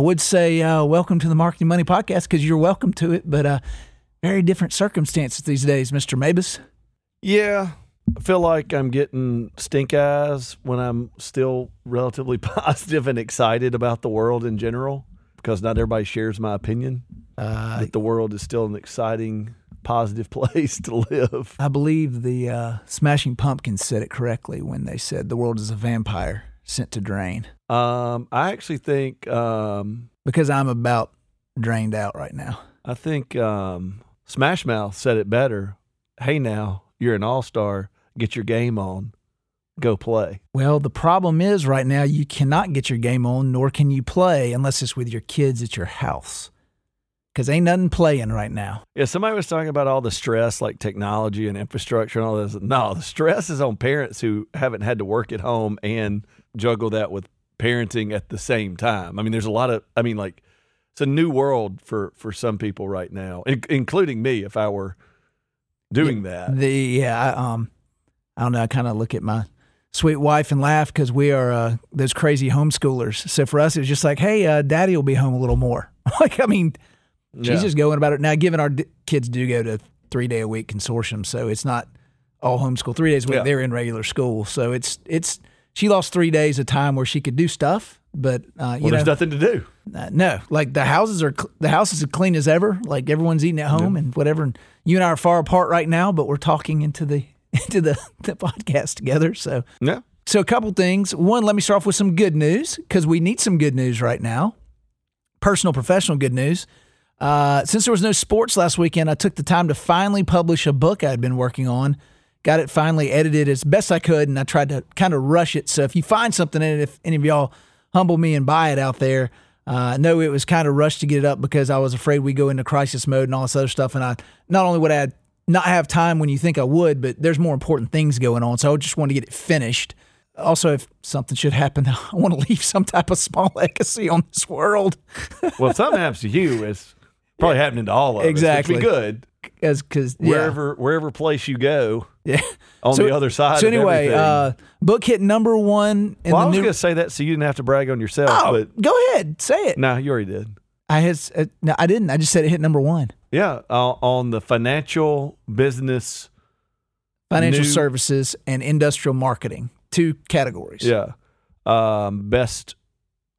Would say uh, welcome to the Marketing Money Podcast because you're welcome to it, but uh, very different circumstances these days, Mr. Mabus. Yeah, I feel like I'm getting stink eyes when I'm still relatively positive and excited about the world in general because not everybody shares my opinion Uh, that the world is still an exciting, positive place to live. I believe the uh, Smashing Pumpkins said it correctly when they said the world is a vampire sent to drain Um, I actually think um, because I'm about drained out right now. I think um, Smash Mouth said it better. Hey, now you're an all star. Get your game on. Go play. Well, the problem is right now you cannot get your game on, nor can you play unless it's with your kids at your house. Because ain't nothing playing right now. Yeah, somebody was talking about all the stress, like technology and infrastructure and all this. No, the stress is on parents who haven't had to work at home and juggle that with parenting at the same time. I mean, there's a lot of, I mean, like, it's a new world for for some people right now, in, including me. If I were doing that, The yeah, I, um, I don't know. I kind of look at my sweet wife and laugh because we are uh, those crazy homeschoolers. So for us, it's just like, hey, uh, daddy will be home a little more. like, I mean, she's Yeah. just going about it now. Given our d- kids do go to three day a week consortium, so it's not all homeschool. Three days a week, Yeah. they're in regular school. So it's it's she lost three days of time where she could do stuff, but uh, you well, there's know, nothing to do. uh, no, like the houses are cl- the house is as clean as ever. Like everyone's eating at home and whatever. And you and I are far apart right now, but we're talking into the into the, the podcast together. So Yeah, so a couple things. One, let me start off with some good news because we need some good news right now. Personal, professional good news. Uh, since there was no sports last weekend, I took the time to finally publish a book I had been working on. Got it finally edited as best I could, and I tried to kind of rush it. So if you find something in it, if any of y'all humble me and buy it out there, uh, know it was kind of rushed to get it up because I was afraid we go into crisis mode and all this other stuff. And I not only would I not have time when you think I would, but there's more important things going on. So I just want to get it finished. Also, if something should happen, I want to leave some type of small legacy on this world. well, if something happens to you, it's probably happening to all of Exactly. us. Exactly. be good. As because yeah, Wherever wherever place you go yeah. on So- the other side. So anyway, uh, book hit number one in well, I was new. going to say that so you didn't have to brag on yourself, oh, but go ahead, say it. no, you already did. I has uh, no, I didn't. I just said it hit number one. Yeah, uh, on the financial business. Financial New- services and industrial marketing, two categories. Yeah, um, best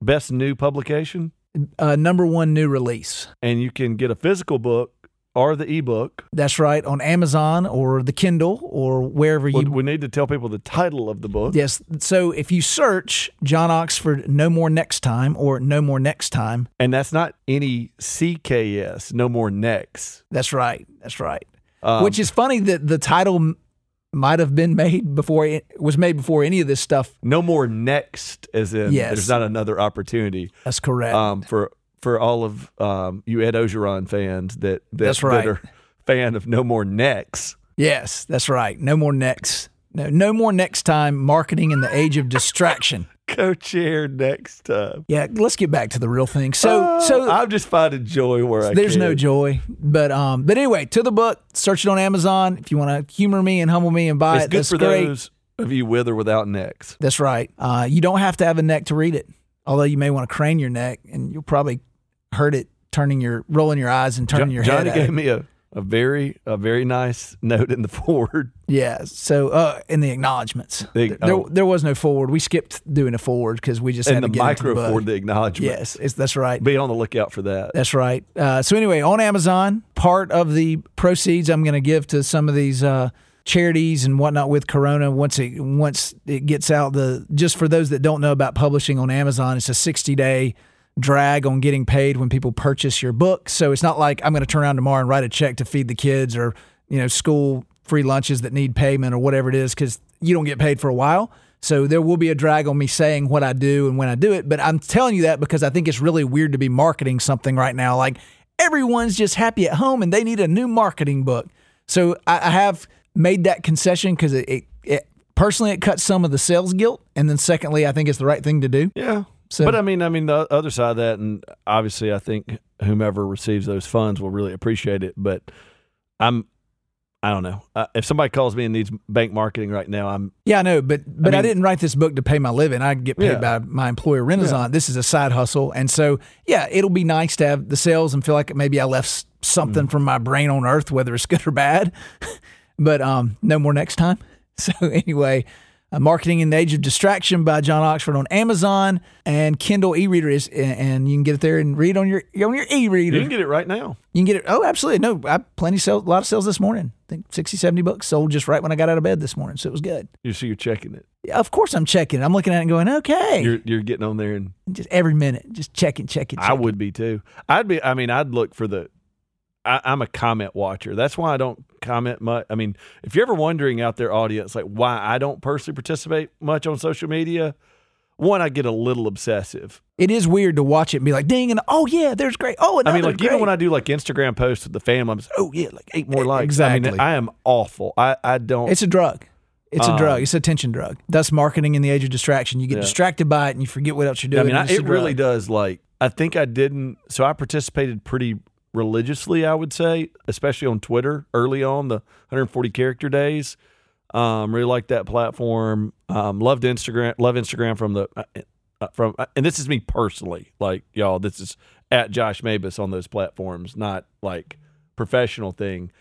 best new publication, Uh, number one new release. and you can get a physical book or the ebook. That's right on Amazon or the Kindle or wherever you We, need to tell people the title of the book. Yes. So if you search John Oxford No More Next Time or No More Next Time, and that's not any CKS. No more next. that's right. That's right. Um, Which is funny that the title might have been made before it was made before any of this stuff. no more next, as in Yes. there's not another opportunity. That's correct. um, for for all of um, you Ed Orgeron fans that, that That's right. that are fan of No More Necks. yes, that's right. No more necks. No, no more next time marketing in the age of distraction. Co-chair next time. Yeah, let's get back to the real thing. So, so I'm just finding joy where I there's can. no joy, but um, but anyway, to the book. Search it on Amazon if you want to humor me and humble me and buy It's it. good That's for great. those of you with or without necks. That's right. Uh, you don't have to have a neck to read it, although you may want to crane your neck, and you'll probably hurt it turning your rolling your eyes and turning Jo- your Johnny head. at gave me a, a very a very nice note in the forward. Yeah. So uh, in the acknowledgments, The- there, oh. there was no forward. We skipped doing a forward because we just had and to the get micro the bud. for the acknowledgement. Yes, that's right. Be on the lookout for that. That's right. Uh, so anyway, on Amazon, part of the proceeds I'm going to give to some of these uh, charities and whatnot with Corona once it once it gets out. The just for those that don't know about publishing on Amazon, it's a 60 day drag on getting paid when people purchase your book. So it's not like I'm going to turn around tomorrow and write a check to feed the kids or you know school free lunches that need payment or whatever it is because you don't get paid for a while. So there will be a drag on me saying what I do and when I do it. But I'm telling you that because I think it's really weird to be marketing something right now. Like everyone's just happy at home and they need a new marketing book. So I, have made that concession because it, it, it personally it cuts some of the sales guilt, and then secondly, I think it's the right thing to do. Yeah. So- but I mean, I mean, the other side of that, and obviously, I think whomever receives those funds will really appreciate it. But I'm, I don't know. Uh, if somebody calls me and needs bank marketing right now, I'm Yeah, I know, but but I, mean- didn't write this book to pay my living. I get paid Yeah. by my employer, Renaissance. This is a side hustle, and so yeah, it'll be nice to have the sales and feel like maybe I left something Mm. from my brain on Earth, whether it's good or bad. but um, no more next time. So anyway, Marketing in the Age of Distraction by John Oxford on Amazon and Kindle e-reader is, and you can get it there and read on your on your e-reader. you can get it right now. You can get it. Oh, absolutely. No, I plenty sales, a lot of sales this morning. I think 60, 70 bucks sold just right when I got out of bed this morning. So it was good. You see, you're checking it. Yeah, Of course, I'm checking. I'm looking at it and going, okay, You're you're getting on there, and just every minute, just checking, checking. I would be too. I'd be. I mean, I'd look for the. I, I'm a comment watcher. That's why I don't comment much. I mean, if you're ever wondering out there, audience, like why I don't personally participate much on social media, one, I get a little obsessive. It is weird to watch it and be like, ding, and oh yeah, there's great. Oh, I mean, like even great. when I do like Instagram posts with the family, I'm just, oh yeah, like eight more likes. I Exactly. mean, I am awful. I I don't. it's a drug. It's a Um, drug. It's a attention drug. That's marketing in the age of distraction. You get Yeah. distracted by it and you forget what else you're I doing. mean, I, and it's it really does. Like, I think I didn't. So I participated pretty religiously, I would say, especially on Twitter early on the 140 character days. Um, really liked that platform. Um, loved Instagram. Love Instagram from the uh, uh, from. Uh, and this is me personally. Like y'all, this is at Josh Mabus on those platforms, not like professional thing.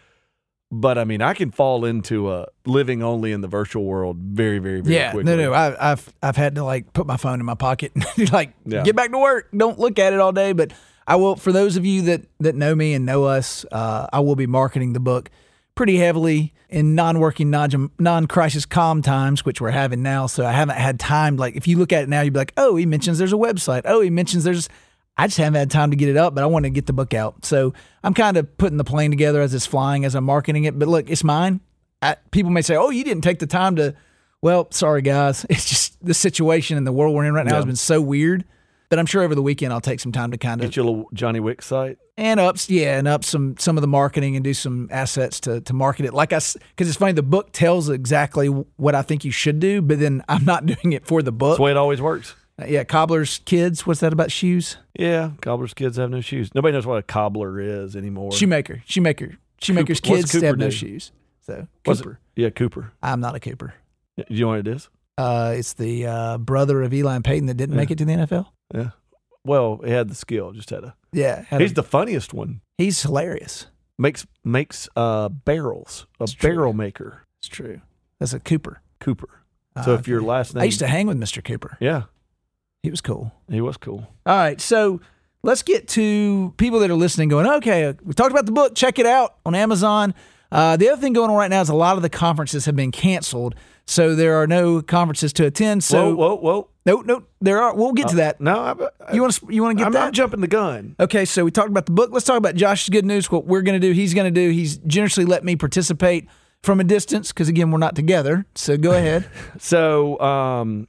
But I mean, I can fall into a living only in the virtual world very, very, very Yeah, quickly. no, no. I, I've I've had to like put my phone in my pocket and like Yeah. get back to work. Don't look at it all day. But I will. For those of you that that know me and know us, uh, I will be marketing the book pretty heavily in non-working, non non-crisis calm times, which we're having now. So I haven't had time. Like if you look at it now, you'd be like, oh, he mentions there's a website. Oh, he mentions there's. I just haven't had time to get it up, but I want to get the book out. So I'm kind of putting the plane together as it's flying, as I'm marketing it. But look, it's mine. I, people may say, "Oh, you didn't take the time to." Well, sorry guys. It's just the situation and the world we're in right now has been so weird. But I'm sure over the weekend I'll take some time to kind of Get your little Johnny Wick site. and up, yeah, and up some some of the marketing and do some assets to to market it. Like I, because it's funny, the book tells exactly what I think you should do, but then I'm not doing it for the book. That's the way it always works. yeah, cobbler's kids. What's that about shoes? Yeah, cobbler's kids have no shoes. Nobody knows what a cobbler is anymore. Shoemaker, shoemaker, shoemaker's Cooper- kids have Cooper no shoes. So Cooper, Yeah, Cooper. I'm not a Cooper. Do you know what it is? Uh, it's the uh, brother of Eli and Peyton that didn't make it to the NFL. Yeah. Well, he had the skill, just had a. Yeah, had a- He's the funniest one. he's hilarious. Makes makes uh barrels. A It's true. barrel maker. It's true. That's a Cooper. Cooper. So Uh, if your last name I used to hang with Mr. Cooper. Yeah, He was cool. he was cool. All right, so let's get to people that are listening going, okay, we talked about the book. Check it out on Amazon. Uh, the other thing going on right now is a lot of the conferences have been canceled. So there are no conferences to attend. So whoa, whoa, whoa. no, no, there are. We'll get to that. No, I, I, You want to you want to get I'm that? not jumping the gun. Okay, so we talked about the book. Let's talk about Josh's good news. What we're going to do, he's going to do. He's generously let me participate from a distance because again, we're not together. So go ahead. So, um,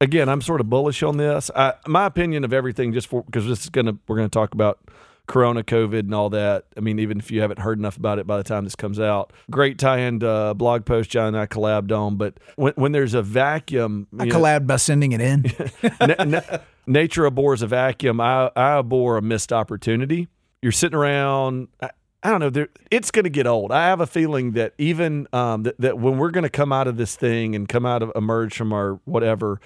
again, I'm sort of bullish on this. I, my opinion of everything, just because this is gonna we're gonna talk about Corona, COVID, and all that. I mean, even if you haven't heard enough about it by the time this comes out, great tie-in uh, blog post John and I collabed on. But when when there's a vacuum, I know, collabed by sending it in. na- na- nature abhors a vacuum. I, I abhor a missed opportunity. You're sitting around. I, I don't know. There, it's going to get old. I have a feeling that even um, that, that when we're going to come out of this thing and come out of emerge from our whatever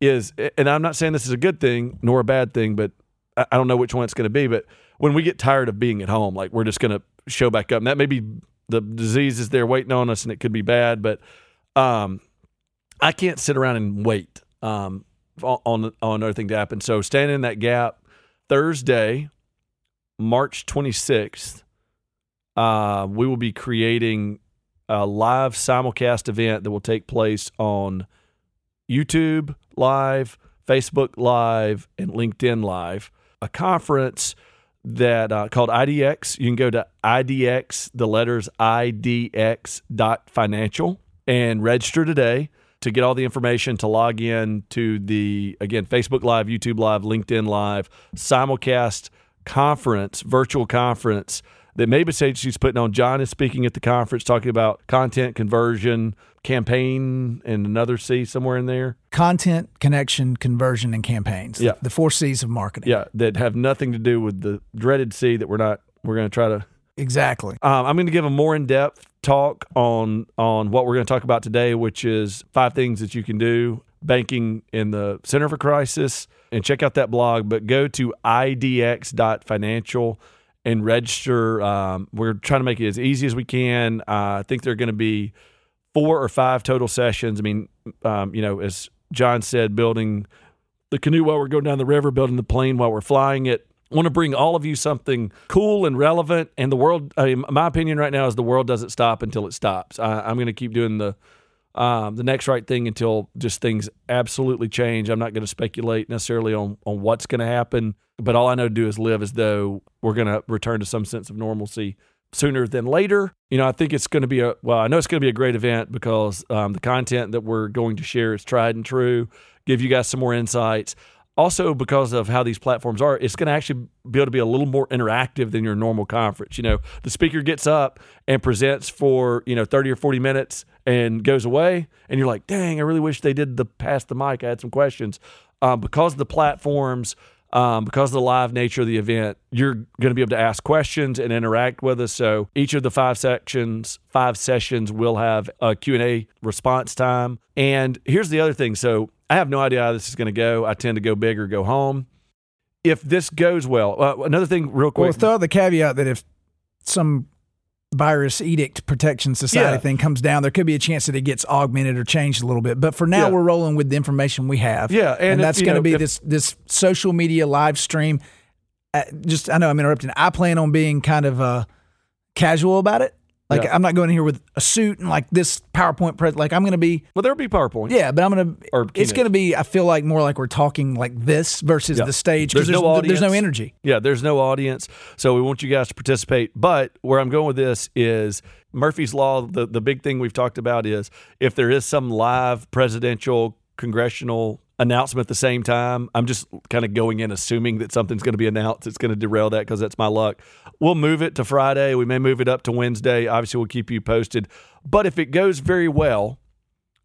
is, and I'm not saying this is a good thing nor a bad thing, but I, I don't know which one it's going to be. But when we get tired of being at home, like we're just going to show back up, and that may be the disease is there waiting on us, and it could be bad, but um, I can't sit around and wait um, on on on everything to happen. So standing in that gap, Thursday, March 26th, uh, we will be creating a live simulcast event that will take place on YouTube Live, Facebook Live, and LinkedIn Live. A conference that uh, called IDX. You can go to IDX, the letters IDX dot financial, and register today to get all the information to log in to the again Facebook Live, YouTube Live, LinkedIn Live, simulcast conference, virtual conference that Mavis said she's putting on. John is speaking at the conference talking about content conversion, campaign, and another C somewhere in there. Content, connection, conversion, and campaigns. Yeah. The four C's of marketing. Yeah, that have nothing to do with the dreaded C that we're not. We're going to try to Exactly. Um, I'm going to give a more in depth talk on on what we're going to talk about today, which is five things that you can do banking in the center of a crisis. And check out that blog, but go to idx.financial and register. Um, we're trying to make it as easy as we can. Uh, I think there are going to be four or five total sessions. I mean, um, you know, as John said, building the canoe while we're going down the river, building the plane while we're flying it. Want to bring all of you something cool and relevant. And the world, I mean, my opinion right now is the world doesn't stop until it stops. I, I'm going to keep doing the um, the next right thing until just things absolutely change. I'm not going to speculate necessarily on on what's going to happen, but all I know to do is live as though we're going to return to some sense of normalcy sooner than later. You know, I think it's going to be a well, I know it's going to be a great event because um, the content that we're going to share is tried and true. Give you guys some more insights also because of how these platforms are, it's going to actually be able to be a little more interactive than your normal conference. You know, the speaker gets up and presents for, you know, 30 or 40 minutes and goes away. And you're like, dang, I really wish they did the pass the mic. I had some questions. Um, because of the platforms, um, because of the live nature of the event, you're going to be able to ask questions and interact with us. So each of the five sections, five sessions will have a Q&A response time. And here's the other thing. So I have no idea how this is going to go. I tend to go big or go home. If this goes well, uh, another thing, real quick. Well, throw out the caveat that if some virus edict protection society Yeah. thing comes down, there could be a chance that it gets augmented or changed a little bit. But for now, Yeah. we're rolling with the information we have. Yeah, and and, if, that's going to be if- this this social media live stream. Uh, just I know I'm interrupting. I plan on being kind of uh, casual about it. Like Yeah. I'm not going in here with a suit and like this PowerPoint press. Like I'm going to be well, there'll be PowerPoint. yeah, but I'm going to. It's going to be. I feel like more like we're talking like this versus Yeah. the stage There's because no there's, there's no energy. Yeah, there's no audience, so we want you guys to participate. But where I'm going with this is Murphy's Law. The the big thing we've talked about is if there is some live presidential, congressional announcement at the same time, I'm just kind of going in assuming that something's going to be announced. It's going to derail that because that's my luck. We'll move it to Friday. We may move it up to Wednesday. Obviously, we'll keep you posted. But if it goes very well,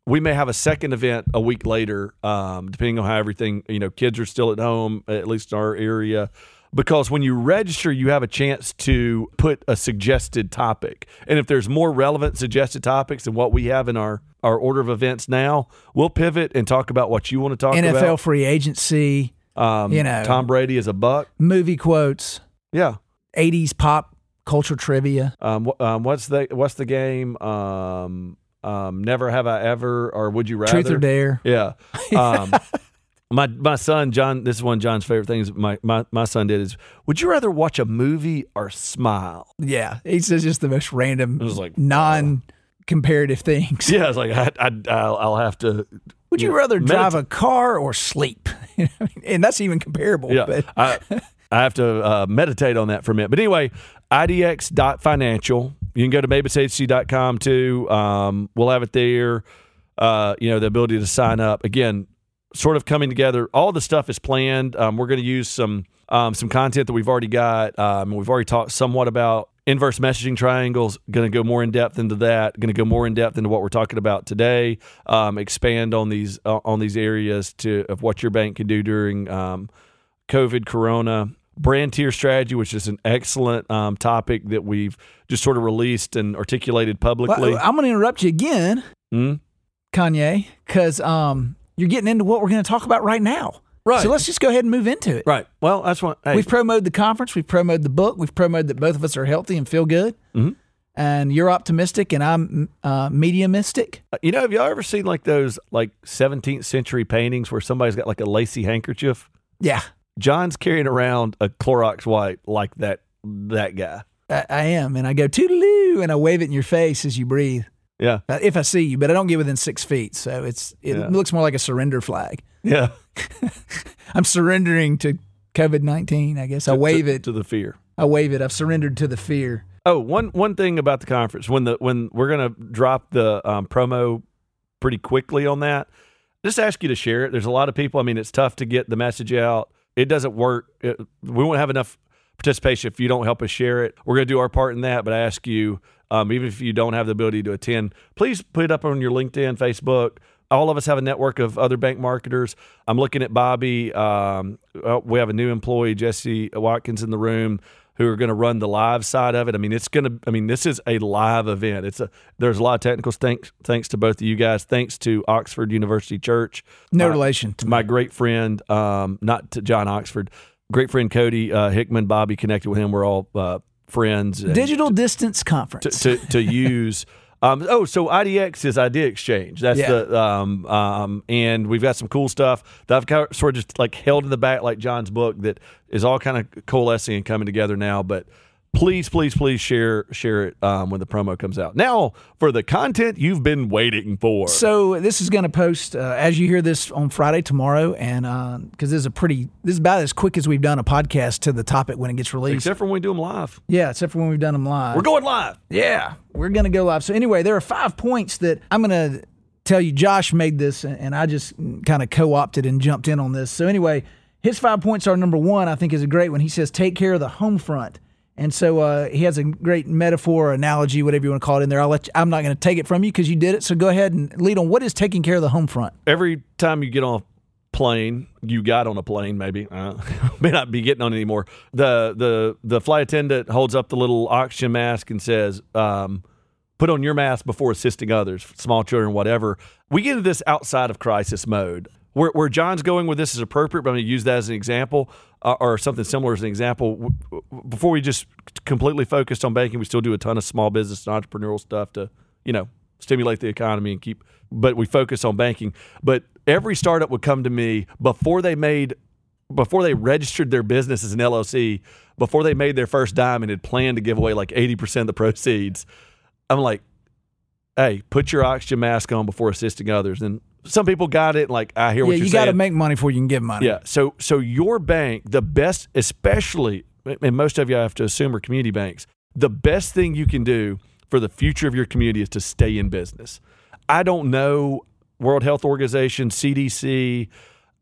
we may have a second event a week later, um, depending on how everything, you know, kids are still at home, at least in our area. Because when you register, you have a chance to put a suggested topic. And if there's more relevant suggested topics than what we have in our, our order of events now, we'll pivot and talk about what you want to talk NFL about. NFL free agency, Um, you know. Tom Brady is a buck. movie quotes, Yeah. 80s pop culture trivia. Um, um, what's the what's the game? Um, um, never have I ever, or would you rather? Truth or dare. Yeah. Um, my my son John. This is one of John's favorite things. My my my son did is. Would you rather watch a movie or smile? Yeah, he says just the most random, It was like non-comparative things. Yeah, it's like I, I I'll, I'll have to. Would you rather drive medit- a car or sleep? You know what I mean? and that's even comparable. Yeah, But I I have to uh, meditate on that for a minute. But anyway, idx.financial. You can go to mabishc.com too. Um, we'll have it there. Uh, you know, the ability to sign up. Again, sort of coming together. All the stuff is planned. Um, we're going to use some um, some content that we've already got. Um, we've already talked somewhat about inverse messaging triangles. Going to go more in depth into that. Going to go more in depth into what we're talking about today. Um, expand on these uh, on these areas to of what your bank can do during um, COVID, Corona. Brand tier strategy, which is an excellent um, topic that we've just sort of released and articulated publicly. Well, I'm going to interrupt you again, Mm? Kanye, because um, you're getting into what we're going to talk about right now. Right. So let's just go ahead and move into it. Right. Well, that's what. Hey, We've promoted the conference. We've promoted the book. We've promoted that both of us are healthy and feel good. Mhm. And you're optimistic, and I'm uh, mediumistic. You know, have y'all ever seen like those like 17th century paintings where somebody's got like a lacy handkerchief? Yeah, John's carrying around a Clorox wipe like that that guy. I, I am. And I go toodaloo, and I wave it in your face as you breathe. Yeah. Uh, if I see you, but I don't get within six feet, so it's it Yeah. looks more like a surrender flag. Yeah. I'm surrendering to COVID nineteen. I guess I wave to, it. to the fear. I wave it. I've surrendered to the fear. Oh, one one thing about the conference when the when we're gonna drop the um, promo pretty quickly on that. Just ask you to share it. There's a lot of people. I mean, it's tough to get the message out. It doesn't work. It, we won't have enough participation if you don't help us share it. We're going to do our part in that, but I ask you, um, even if you don't have the ability to attend, please put it up on your LinkedIn, Facebook. All of us have a network of other bank marketers. I'm looking at Bobby. Um, we have a new employee, Jesse Watkins, in the room who are going to run the live side of it. I mean, it's going to. I mean, this is a live event. It's a. There's a lot of technicals. Thanks, thanks to both of you guys. Thanks to Oxford University Church. No uh, relation to my great friend, um, not to John Oxford, great friend Cody uh, Hickman. Bobby connected with him. We're all uh, friends. Digital distance conference to, to, to use. Um, oh, so IDX is Idea Exchange. That's yeah. the um, um, and we've got some cool stuff that I've kind of sort of just like held in the back, like John's book, that is all kind of coalescing and coming together now. But please, please, please share share it um, when the promo comes out. Now for the content you've been waiting for. So this is going to post uh, as you hear this on Friday tomorrow, and because uh, this is a pretty this is about as quick as we've done a podcast to the topic when it gets released. Except for when we do them live. Yeah, except for when we've done them live. We're going live. Yeah, we're going to go live. So anyway, there are five points that I'm going to tell you. Josh made this, and I just kind of co-opted and jumped in on this. So anyway. His five points are number one, I think is a great one. He says, take care of the home front. And so uh, he has a great metaphor, analogy, whatever you want to call it in there. I'll let you, I'm not going to take it from you because you did it. So go ahead and lead on. What is taking care of the home front? Every time you get on a plane, you got on a plane, maybe uh, may not be getting on anymore. The the the flight attendant holds up the little oxygen mask and says, um, "Put on your mask before assisting others, small children, whatever." We get into this outside of crisis mode. Where, where John's going with this is appropriate, but I'm going to use that as an example uh, or something similar as an example. Before we just completely focused on banking, we still do a ton of small business and entrepreneurial stuff to, you know, stimulate the economy and keep. But we focus on banking. But every startup would come to me before they made, before they registered their business as an LLC, before they made their first dime and had planned to give away like eighty percent of the proceeds. I'm like, hey, put your oxygen mask on before assisting others. And some people got it. Like I hear yeah, what you're you got to make money before you can give money. Yeah. So so your bank, the best, especially, and most of you I have to assume are community banks. The best thing you can do for the future of your community is to stay in business. I don't know World Health Organization, CDC,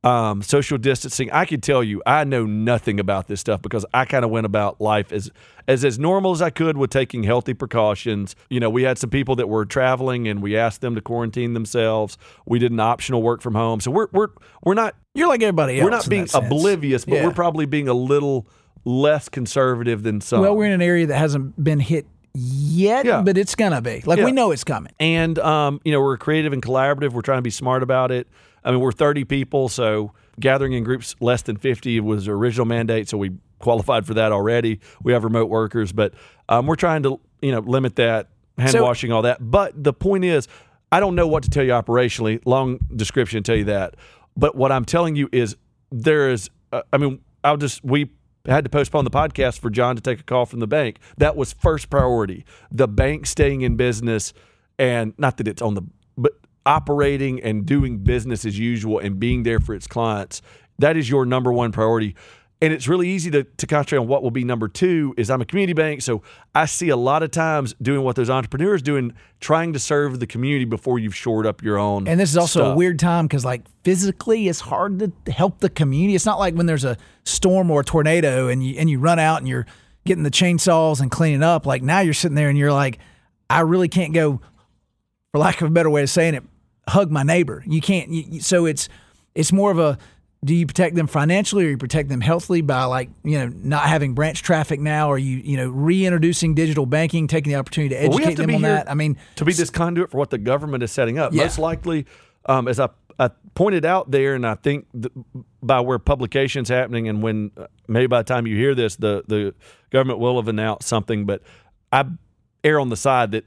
um, social distancing. I can tell you, I know nothing about this stuff because I kind of went about life as as as normal as I could with taking healthy precautions. You know, we had some people that were traveling, and we asked them to quarantine themselves. We did an optional work from home, so we're we're we're not. You're like everybody else. We're not being oblivious, but yeah. we're probably being a little less conservative than some. Well, we're in an area that hasn't been hit yet, yeah. but it's gonna be. Like yeah. we know it's coming. And um, you know, we're creative and collaborative. We're trying to be smart about it. I mean, we're 30 people, so gathering in groups less than 50 was the original mandate, so we qualified for that already. We have remote workers, but um, we're trying to you know limit that hand so, washing, all that. But the point is, I don't know what to tell you operationally. Long description tell you that, but what I'm telling you is there is. Uh, I mean, I'll just we had to postpone the podcast for John to take a call from the bank. That was first priority. The bank staying in business, and not that it's on the, but operating and doing business as usual and being there for its clients, that is your number one priority. And it's really easy to, to concentrate on what will be number two is I'm a community bank. So I see a lot of times doing what those entrepreneurs doing, trying to serve the community before you've shored up your own. And this is also stuff. a weird time because like physically it's hard to help the community. It's not like when there's a storm or a tornado and you and you run out and you're getting the chainsaws and cleaning up. Like now you're sitting there and you're like, I really can't go for lack of a better way of saying it, hug my neighbor. You can't. You, so it's it's more of a do you protect them financially or you protect them healthily by like you know not having branch traffic now or you you know reintroducing digital banking taking the opportunity to educate well, them on that i mean to be this conduit for what the government is setting up yeah. most likely um, as I, I pointed out there and i think the, by where publications happening and when uh, maybe by the time you hear this the the government will have announced something but i err on the side that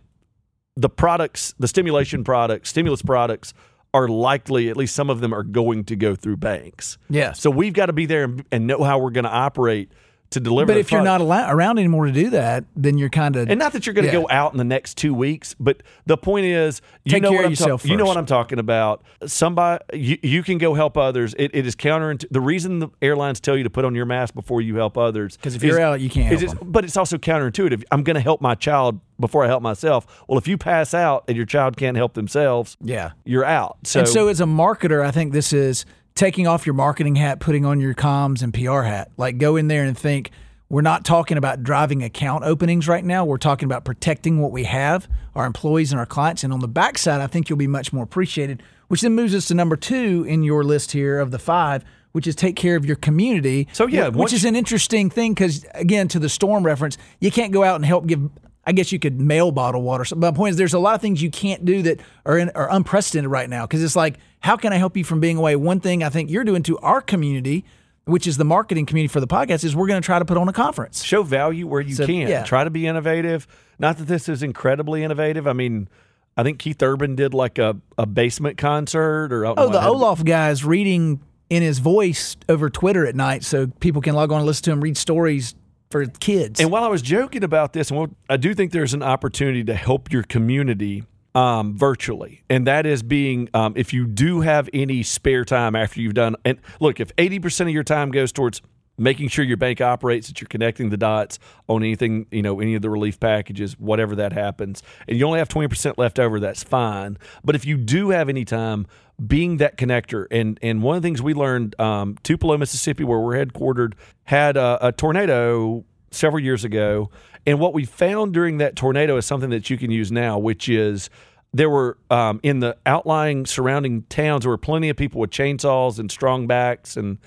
the products, the stimulation products, stimulus products are likely, at least some of them are going to go through banks. Yeah. So we've got to be there and, and know how we're going to operate to deliver. But if you're not allow- around anymore to do that, then you're kind of And not that you're going to Yeah. go out in the next two weeks, but the point is, you Take know care what of I'm yourself You know what I'm talking about. Somebody, you, you can go help others. It, it is counterintuitive. The reason the airlines tell you to put on your mask before you help others, because if you're out, you can't it's- but it's also counterintuitive. I'm going to help my child before I help myself. Well, if you pass out and your child can't help themselves, Yeah. you're out. So, and so as a marketer, I think this is taking off your marketing hat, putting on your comms and PR hat. Like go in there and think we're not talking about driving account openings right now. We're talking about protecting what we have, our employees and our clients. And on the backside, I think you'll be much more appreciated, which then moves us to number two in your list here of the five, which is take care of your community. So, yeah, which is an interesting thing because again, to the storm reference, you can't go out and help give. I guess you could mail bottle water. But my point is, there's a lot of things you can't do that are in, are unprecedented right now because it's like, how can I help you from being away? One thing I think you're doing to our community, which is the marketing community for the podcast, is we're going to try to put on a conference. show value where you So, can. yeah. Try to be innovative. Not that this is incredibly innovative. I mean, I think Keith Urban did like a, a basement concert or Oh, the Olaf guy's reading in his voice over Twitter at night, so people can log on and listen to him read stories for kids. And while I was joking about this, and I do think there's an opportunity to help your community um, virtually, and that is being um, if you do have any spare time after you've done. And look, if 80% of your time goes towards making sure your bank operates, that you're connecting the dots on anything, you know, any of the relief packages, whatever that happens, and you only have 20% left over, that's fine. But if you do have any time, being that connector, and and one of the things we learned, um, Tupelo, Mississippi, where we're headquartered, had a, a tornado several years ago. And what we found during that tornado is something that you can use now, which is there were um, in the outlying surrounding towns, there were plenty of people with chainsaws and strong backs and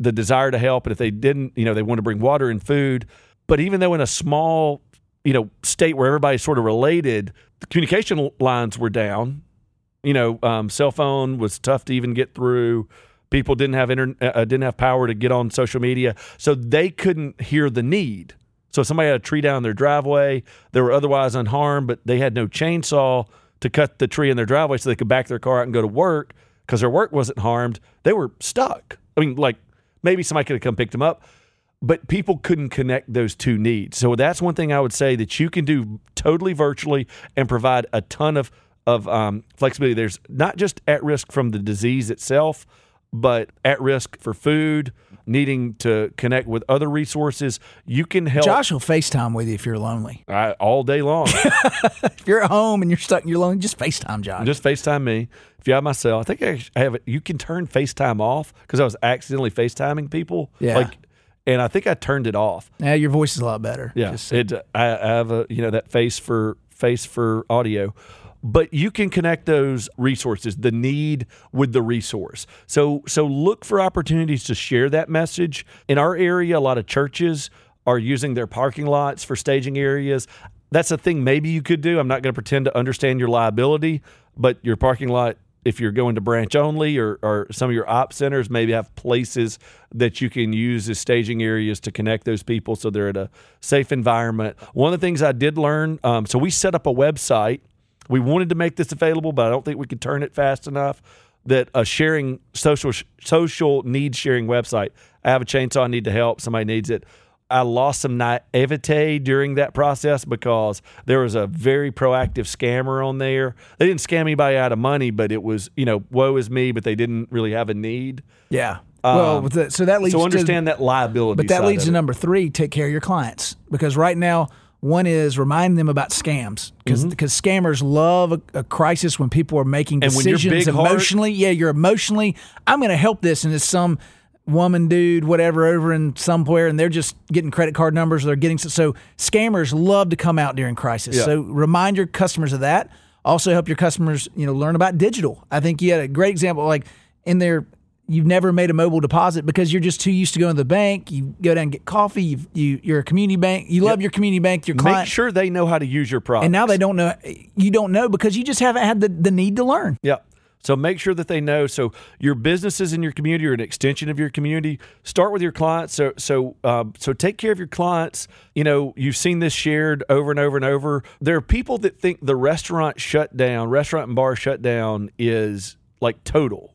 the desire to help. And if they didn't, you know, they want to bring water and food. But even though in a small, you know, state where everybody's sort of related, the communication lines were down. You know, um, cell phone was tough to even get through. People didn't have internet, uh, didn't have power to get on social media, so they couldn't hear the need. So if somebody had a tree down their driveway, they were otherwise unharmed, but they had no chainsaw to cut the tree in their driveway so they could back their car out and go to work because their work wasn't harmed. They were stuck. I mean, like maybe somebody could have come picked them up, but people couldn't connect those two needs. So that's one thing I would say that you can do totally virtually and provide a ton of of um, flexibility. There's not just at risk from the disease itself, but at risk for food, needing to connect with other resources. You can help Josh will FaceTime with you if you're lonely. I, all day long. If you're at home and you're stuck and you're lonely, just FaceTime Josh. just FaceTime me. If you have my cell, I think I have it. You can turn FaceTime off because I was accidentally FaceTiming people. Yeah. Like, and I think I turned it off. yeah, your voice is a lot better. Yeah, Just- it. I, I have a you know that face for face for audio, but you can connect those resources, the need with the resource. So so look for opportunities to share that message. In our area, a lot of churches are using their parking lots for staging areas. That's a thing maybe you could do. I'm not going to pretend to understand your liability, but your parking lot if you're going to branch only or, or some of your op centers maybe have places that you can use as staging areas to connect those people so they're at a safe environment. One of the things I did learn, um, so we set up a website. We wanted to make this available, but I don't think we could turn it fast enough. That a sharing social social needs sharing website. I have a chainsaw, I need to help. Somebody needs it. I lost some naivete during that process because there was a very proactive scammer on there. They didn't scam anybody out of money, but it was, you know, woe is me, but they didn't really have a need. yeah. well, Um, with the, so that leads So to understand that liability. But that leads to it. number three: take care of your clients because right now. One is remind them about scams because scammers love a, a crisis when people are making Mm-hmm. And when you're decisions big heart- emotionally. yeah, you're emotionally. I'm going to help this, and it's some woman, dude, whatever, over in somewhere, and they're just getting credit card numbers. They're getting so scammers love to come out during crisis. Yeah. So remind your customers of that. Also help your customers, you know, learn about digital. I think you had a great example, like in their you've never made a mobile deposit because you're just too used to going to the bank. You go down and get coffee. You, you you're a community bank. You love your community bank. Your Make sure they know how to use your product. and now they don't know. You don't know because you just haven't had the, the need to learn. Yeah. So make sure that they know. So your businesses in your community are an extension of your community. Start with your clients. So so um, so take care of your clients. You know you've seen this shared over and over and over. There are people that think the restaurant shutdown, restaurant and bar shutdown is like total,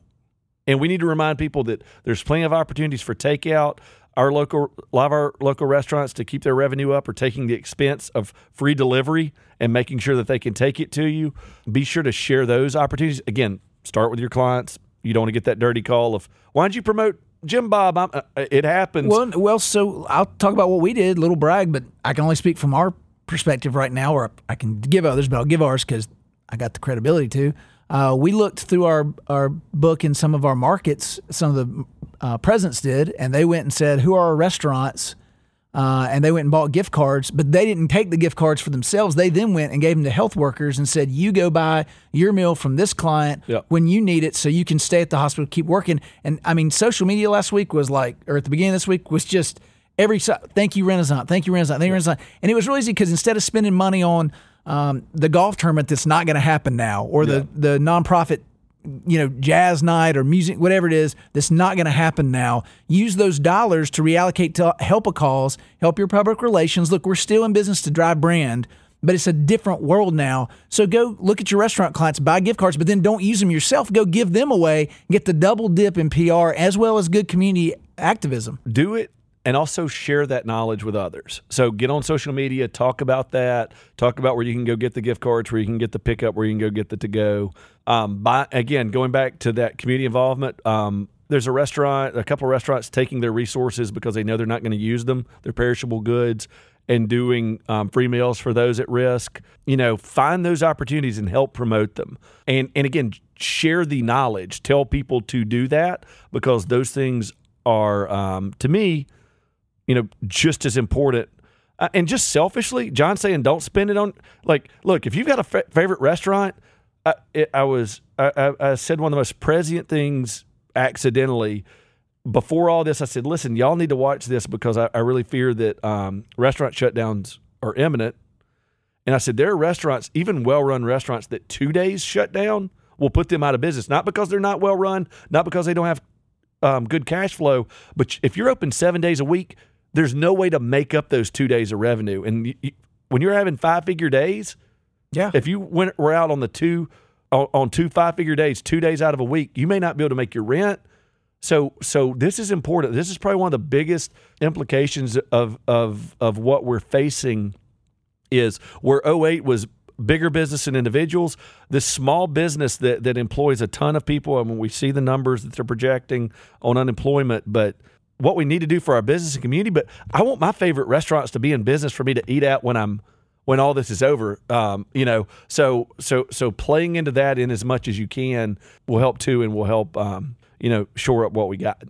and we need to remind people that there's plenty of opportunities for takeout. our local, a lot of our local restaurants to keep their revenue up are taking the expense of free delivery and making sure that they can take it to you. Be sure to share those opportunities. Again, start with your clients. You don't want to get that dirty call of why don't you promote Jim Bob? Uh, it happens. Well, well, so I'll talk about what we did, little brag, but I can only speak from our perspective right now, or I can give others, but I'll give ours because I got the credibility to. Uh, we looked through our, our book in some of our markets, some of the uh, presidents did, and they went and said, Who are our restaurants? Uh, and they went and bought gift cards, but they didn't take the gift cards for themselves. They then went and gave them to health workers and said, "You go buy your meal from this client Yep. when you need it, so you can stay at the hospital, keep working." And I mean, social media last week was like, or at the beginning of this week was just every thank you Renaissance, thank you Renaissance, thank you Renaissance, and it was really easy because instead of spending money on um, the golf tournament that's not going to happen now, or the the nonprofit you know, jazz night or music, whatever it is, that's not going to happen now. Use those dollars to reallocate to help a cause, help your public relations. Look, we're still in business to drive brand, but it's a different world now. So go look at your restaurant clients, buy gift cards, but then don't use them yourself. Go give them away, get the double dip in PR as well as good community activism. do it and also share that knowledge with others. So get on social media, talk about that, talk about where you can go get the gift cards, where you can get the pickup, where you can go get the to go. Um, by, again, going back to that community involvement, um, there's a restaurant, a couple of restaurants taking their resources because they know they're not going to use them, they're perishable goods, and doing um, free meals for those at risk. You know, find those opportunities and help promote them. And and again, share the knowledge. Tell people to do that because those things are, um, to me, you know, just as important. Uh, and just selfishly, John saying, don't spend it on like, look, if you've got a fa- favorite restaurant, I, it, I was, I, I, I said one of the most prescient things accidentally before all this. I said, listen, y'all need to watch this because I, I really fear that um, restaurant shutdowns are imminent. And I said, there are restaurants, even well run restaurants, that two days shut down will put them out of business. Not because they're not well run, not because they don't have um, good cash flow, but if you're open seven days a week, there's no way to make up those two days of revenue. And you, you, when you're having five figure days, Yeah. if you went were out on the two on, on two five figure days, two days out of a week, you may not be able to make your rent. So so this is important. This is probably one of the biggest implications of of of what we're facing is where 08 was bigger business and individuals, this small business that that employs a ton of people and when we see the numbers that they're projecting on unemployment, but what we need to do for our business and community, but I want my favorite restaurants to be in business for me to eat at when I'm when all this is over. Um, you know, so so so playing into that in as much as you can will help too, and will help um, you know shore up what we got.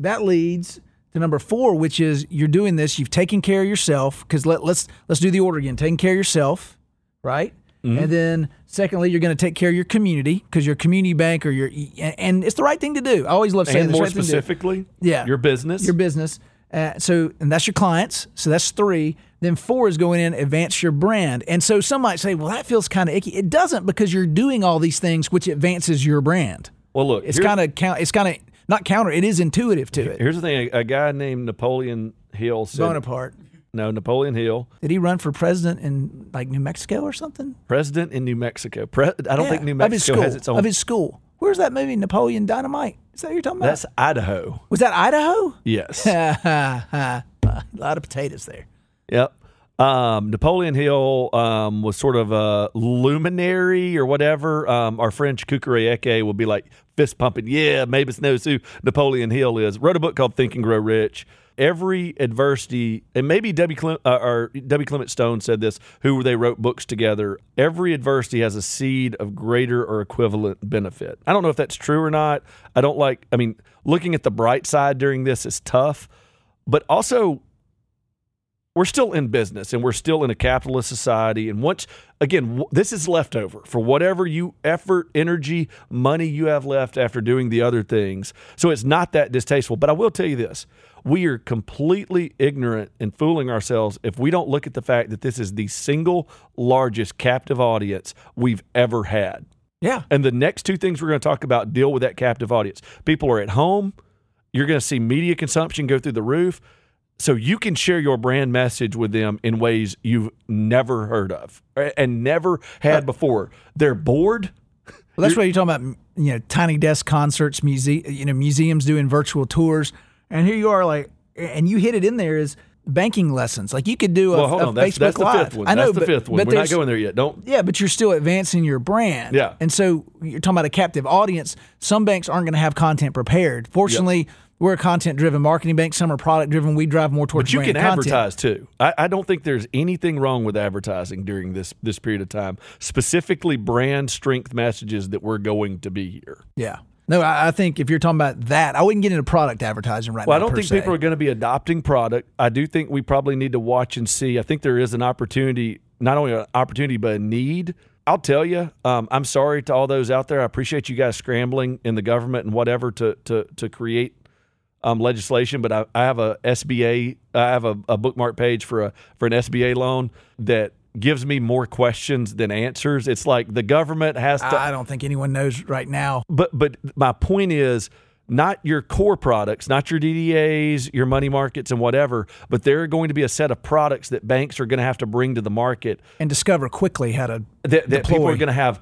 that leads to number four, which is you're doing this. You've taken care of yourself because let, let's let's do the order again. Taking care of yourself, right? And then secondly, you're going to take care of your community because your community bank or your and, it's the right thing to do. I always love saying And this. more right specifically, Yeah. your business. your business. Uh, so, and that's your clients. So that's three. Then four is going in, advance your brand. And so some might say, well, that feels kind of icky. It doesn't because you're doing all these things, which advances your brand. well, look, It's kind of count. It's kind of not counter. It is intuitive to it. Here's the thing: a, a guy named Napoleon Hill said, Bonaparte. "No, Napoleon Hill, Did he run for president in like New Mexico or something? president in New Mexico. Pre- I don't think New Mexico school, has its own. of his school. Where's that movie, Napoleon Dynamite? Is that what you're talking about? that's Idaho. Was that Idaho? Yes. a lot of potatoes there. Yep. Um, Napoleon Hill um, was sort of a luminary or whatever. Um, our friend Kukurayeke will be like fist pumping. Yeah, Mabus knows who Napoleon Hill is. Wrote a book called Think and Grow Rich. Every adversity, and maybe W. Clem, uh, or W. Clement Stone said this, who they wrote books together. Every adversity has a seed of greater or equivalent benefit. I don't know if that's true or not. I don't like. I mean, looking at the bright side during this is tough, but also we're still in business and we're still in a capitalist society. And once again, this is leftover for whatever you effort, energy, money you have left after doing the other things. So it's not that distasteful. But I will tell you this we are completely ignorant and fooling ourselves if we don't look at the fact that this is the single largest captive audience we've ever had. Yeah. And the next two things we're going to talk about deal with that captive audience. People are at home. You're going to see media consumption go through the roof. So you can share your brand message with them in ways you've never heard of eh, and never had uh, before. They're bored. Well, that's why you're talking about. You know, tiny desk concerts, muse- you know, museums doing virtual tours, and here you are, like, and you hit it in there is banking lessons. Like you could do a, Well, hold a on. That's, Facebook that's the Live. fifth one. I know, that's the but, fifth one. but We're not going there yet. Don't. Yeah, but you're still advancing your brand. Yeah. And so you're talking about a captive audience. Some banks aren't going to have content prepared. Fortunately, we're a content driven marketing bank. Some are product driven. We drive more towards But you can content. advertise too. I, I don't think there's anything wrong with advertising during this this period of time. Specifically, brand strength messages that we're going to be here. Yeah. No, I, I think if you're talking about that, I wouldn't get into product advertising right now. Well, I don't think se. people are going to be adopting product. I do think we probably need to watch and see. I think there is an opportunity, not only an opportunity, but a need. I'll tell you, um, I'm sorry to all those out there. I appreciate you guys scrambling in the government and whatever to to to create um, legislation. But I, I have a SBA, I have a, a bookmark page for a for an SBA loan that gives me more questions than answers. It's like the government has to I don't think anyone knows right now. but but my point is not your core products, not your DDAs, your money markets and whatever, but there are going to be a set of products that banks are going to have to bring to the market And discover quickly how to that, that people are going to have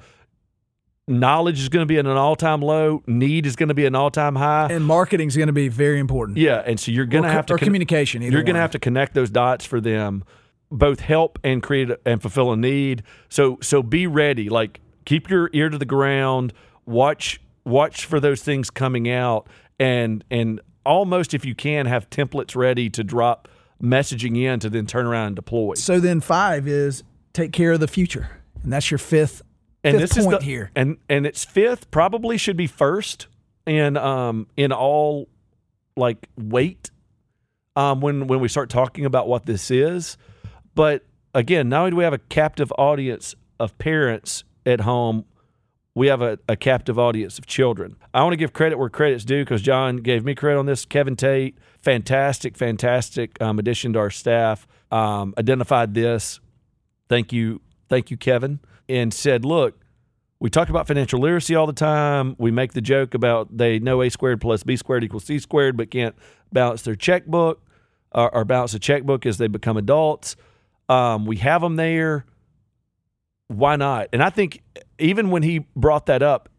knowledge is going to be at an all-time low, need is going to be an all-time high. and marketing is going to be very important. yeah, and so you're going to have to or communication, either You're going to have to connect those dots for them, both help and create and fulfill a need. So so be ready. Like keep your ear to the ground. Watch watch for those things coming out, and and almost if you can have templates ready to drop messaging in to then turn around and deploy. So then five is take care of the future, and that's your fifth and fifth this is point the, here. and and it's fifth probably should be first in um in all like weight um when when we start talking about what this is but again not only do we have a captive audience of parents at home we have a, a captive audience of children. I want to give credit where credit's due because john gave me credit on this. Kevin tate fantastic fantastic um, addition to our staff um, identified this. Thank you thank you kevin. And said look we talk about financial literacy all the time. We make the joke about they know a squared plus b squared equals c squared but can't balance their checkbook or, or balance a checkbook as they become adults um, we have them there why not and i think even when he brought that up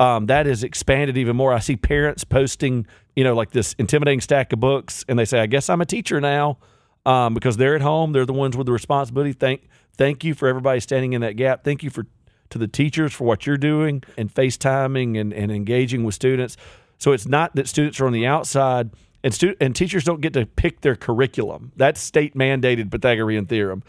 um, that has expanded even more. I see parents posting, you know, like this intimidating stack of books, and they say, "I guess I'm a teacher now," um, because they're at home. They're the ones with the responsibility. Thank, thank you for everybody standing in that gap. Thank you for to the teachers for what you're doing and FaceTiming and, and engaging with students. So it's not that students are on the outside and stu- and teachers don't get to pick their curriculum. That's state mandated Pythagorean theorem.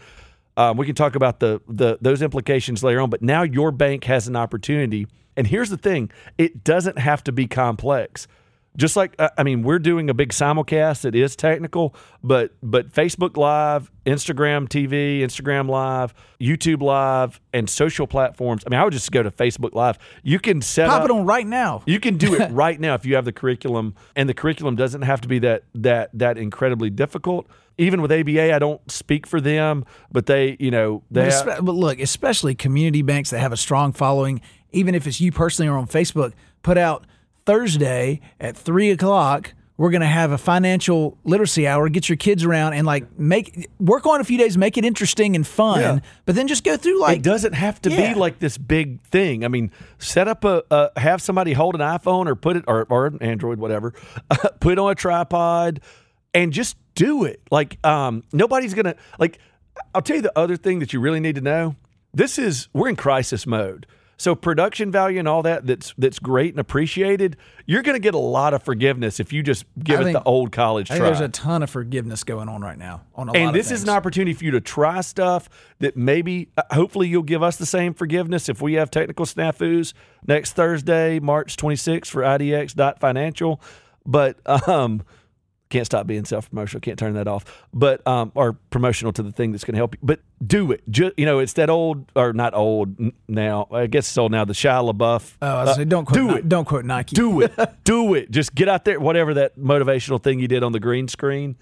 Um, we can talk about the, the those implications later on, but now your bank has an opportunity. And here's the thing: it doesn't have to be complex. Just like uh, I mean, we're doing a big simulcast It is technical, but but Facebook Live, Instagram TV, Instagram Live, YouTube Live, and social platforms. I mean, I would just go to Facebook Live. You can set Pop up, it on right now. you can do it right now if you have the curriculum, and the curriculum doesn't have to be that that that incredibly difficult. Even with ABA, I don't speak for them, but they, you know, they. But, have- but look, especially community banks that have a strong following, even if it's you personally or on Facebook, put out Thursday at three o'clock. We're going to have a financial literacy hour. Get your kids around and like make work on a few days, make it interesting and fun. Yeah. But then just go through like it doesn't have to Yeah. be like this big thing. I mean, set up a, a have somebody hold an iPhone or put it or, or an Android, whatever, put it on a tripod, and just do it. Like um, nobody's gonna like. I'll tell you the other thing that you really need to know. This is we're in crisis mode. So production value and all that that's that's great and appreciated. You're going to get a lot of forgiveness if you just give I it think- the old college try. there's a ton of forgiveness going on right now on a and this is an opportunity for you to try stuff that maybe uh, hopefully you'll give us the same forgiveness if we have technical snafus next thursday march 26th for idx.financial but um can't stop being self-promotional can't turn that off but um or promotional to the thing that's going to help you but do it just you know it's that old or not old now i guess it's old now the Shia LaBeouf Oh, I was uh, don't quote do Ni- it Don't quote Nike. do it. Do it. Just get out there, whatever that motivational thing you did on the green screen.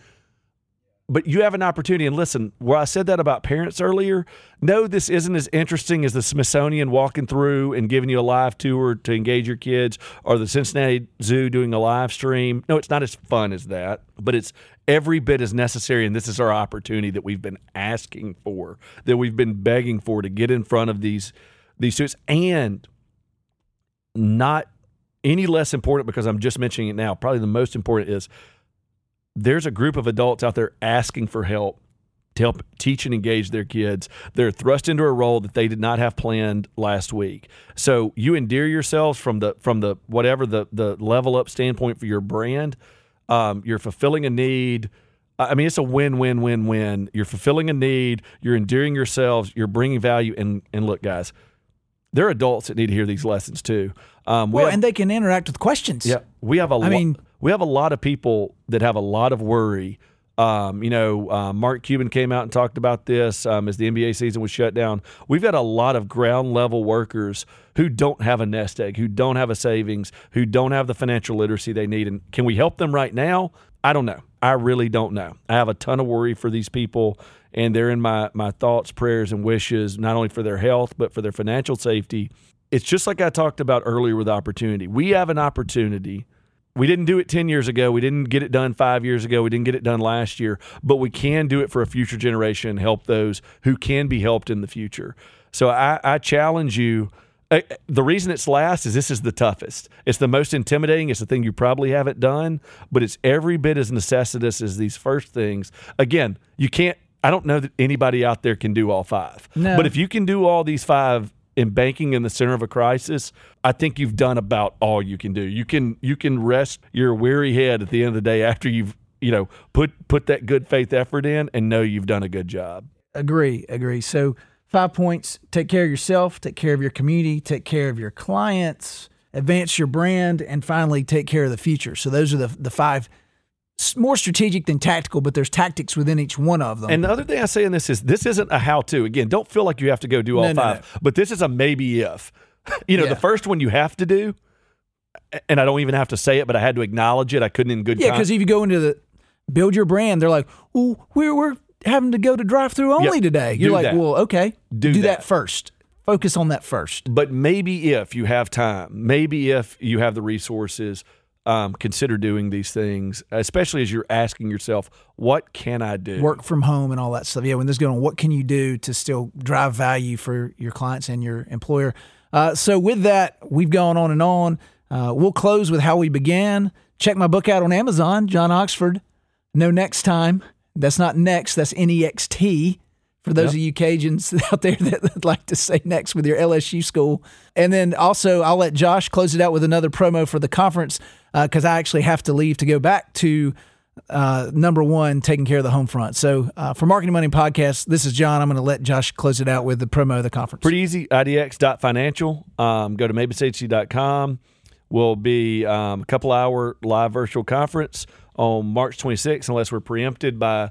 But you have an opportunity. And listen, where I said that about parents earlier, no, this isn't as interesting as the Smithsonian walking through and giving you a live tour to engage your kids or the Cincinnati Zoo doing a live stream. No, it's not as fun as that, but it's every bit as necessary. And this is our opportunity that we've been asking for, that we've been begging for to get in front of these these students. And not any less important because I'm just mentioning it now. Probably the most important is there's a group of adults out there asking for help to help teach and engage their kids. They're thrust into a role that they did not have planned last week. So you endear yourselves from the from the whatever the the level up standpoint for your brand. Um, you're fulfilling a need. I mean, it's a win, win, win, win. You're fulfilling a need. You're endearing yourselves. You're bringing value. And and look, guys, there are adults that need to hear these lessons too. Um, we well, have, and they can interact with questions. Yeah, we have a. I lo- mean, we have a lot of people that have a lot of worry um, you know, uh, Mark Cuban came out and talked about this um, as the NBA season was shut down. We've got a lot of ground level workers who don't have a nest egg, who don't have a savings, who don't have the financial literacy they need. And can we help them right now? I don't know. I really don't know. I have a ton of worry for these people, and they're in my my thoughts, prayers, and wishes, not only for their health but for their financial safety. It's just like I talked about earlier with opportunity. We have an opportunity we didn't do it 10 years ago. We didn't get it done five years ago. We didn't get it done last year, but we can do it for a future generation help those who can be helped in the future. So I, I challenge you. Uh, the reason it's last is this is the toughest. It's the most intimidating. It's the thing you probably haven't done, but it's every bit as necessitous as these first things. Again, you can't, I don't know that anybody out there can do all five. No. But if you can do all these five in banking in the center of a crisis, I think you've done about all you can do. You can you can rest your weary head at the end of the day after you've you know put put that good faith effort in and know you've done a good job. Agree, agree. So five points: take care of yourself, take care of your community, take care of your clients, advance your brand, and finally take care of the future. So those are the the five more strategic than tactical, but there's tactics within each one of them. And the other thing I say in this is this isn't a how to. Again, don't feel like you have to go do all no, five, no, no. but this is a maybe if. you know, yeah. the first one you have to do, and I don't even have to say it, but I had to acknowledge it. I couldn't in good Yeah, because if you go into the build your brand, they're like, oh, we're, we're having to go to drive through only yep. today. You're do like, that. well, okay, do, do that. that first focus on that first. But maybe if you have time, maybe if you have the resources, um, consider doing these things, especially as you're asking yourself, what can I do? Work from home and all that stuff. Yeah, when this is going on, what can you do to still drive value for your clients and your employer? Uh, so, with that, we've gone on and on. Uh, we'll close with how we began. Check my book out on Amazon, John Oxford. No next time. That's not next, that's N E X T for those yep. of you Cajuns out there that would like to say next with your LSU school. And then also, I'll let Josh close it out with another promo for the conference because uh, I actually have to leave to go back to uh, number one, taking care of the home front. So uh, for Marketing Money Podcast, this is John. I'm going to let Josh close it out with the promo of the conference. Pretty easy. IDX.financial. Um, go to mabushc.com. Will be um, a couple hour live virtual conference on March 26th, unless we're preempted by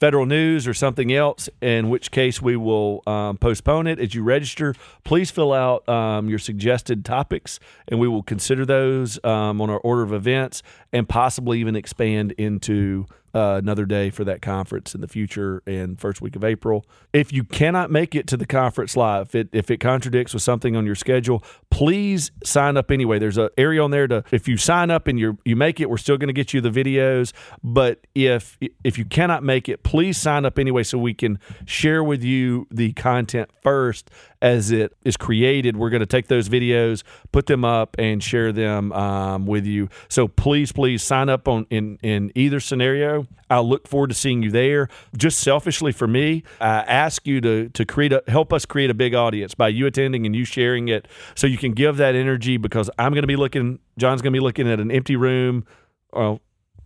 federal news or something else, in which case we will um, postpone it. As you register, please fill out um, your suggested topics, and we will consider those um, on our order of events and possibly even expand into uh, another day for that conference in the future and first week of April. If you cannot make it to the conference live, if it, if it contradicts with something on your schedule, please sign up anyway. There's an area on there to if you sign up and you you make it, we're still going to get you the videos. But if if you cannot make it, please sign up anyway so we can share with you the content first as it is created. We're going to take those videos, put them up, and share them um, with you. So please, please sign up on in in either scenario. I look forward to seeing you there. Just selfishly for me, I ask you to to create a help us create a big audience by you attending and you sharing it, so you can give that energy because I'm going to be looking. John's going to be looking at an empty room. Well,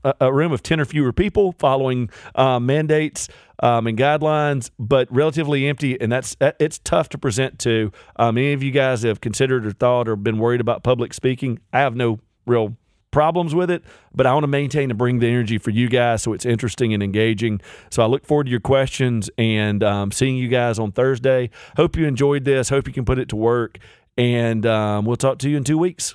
a, room of 10 or fewer people following uh, mandates um, and guidelines, but relatively empty. And that's it's tough to present to. Um, any of you guys have considered or thought or been worried about public speaking? I have no real problems with it, but I want to maintain and bring the energy for you guys so it's interesting and engaging. So I look forward to your questions and um, seeing you guys on Thursday. Hope you enjoyed this. Hope you can put it to work. And um, we'll talk to you in two weeks.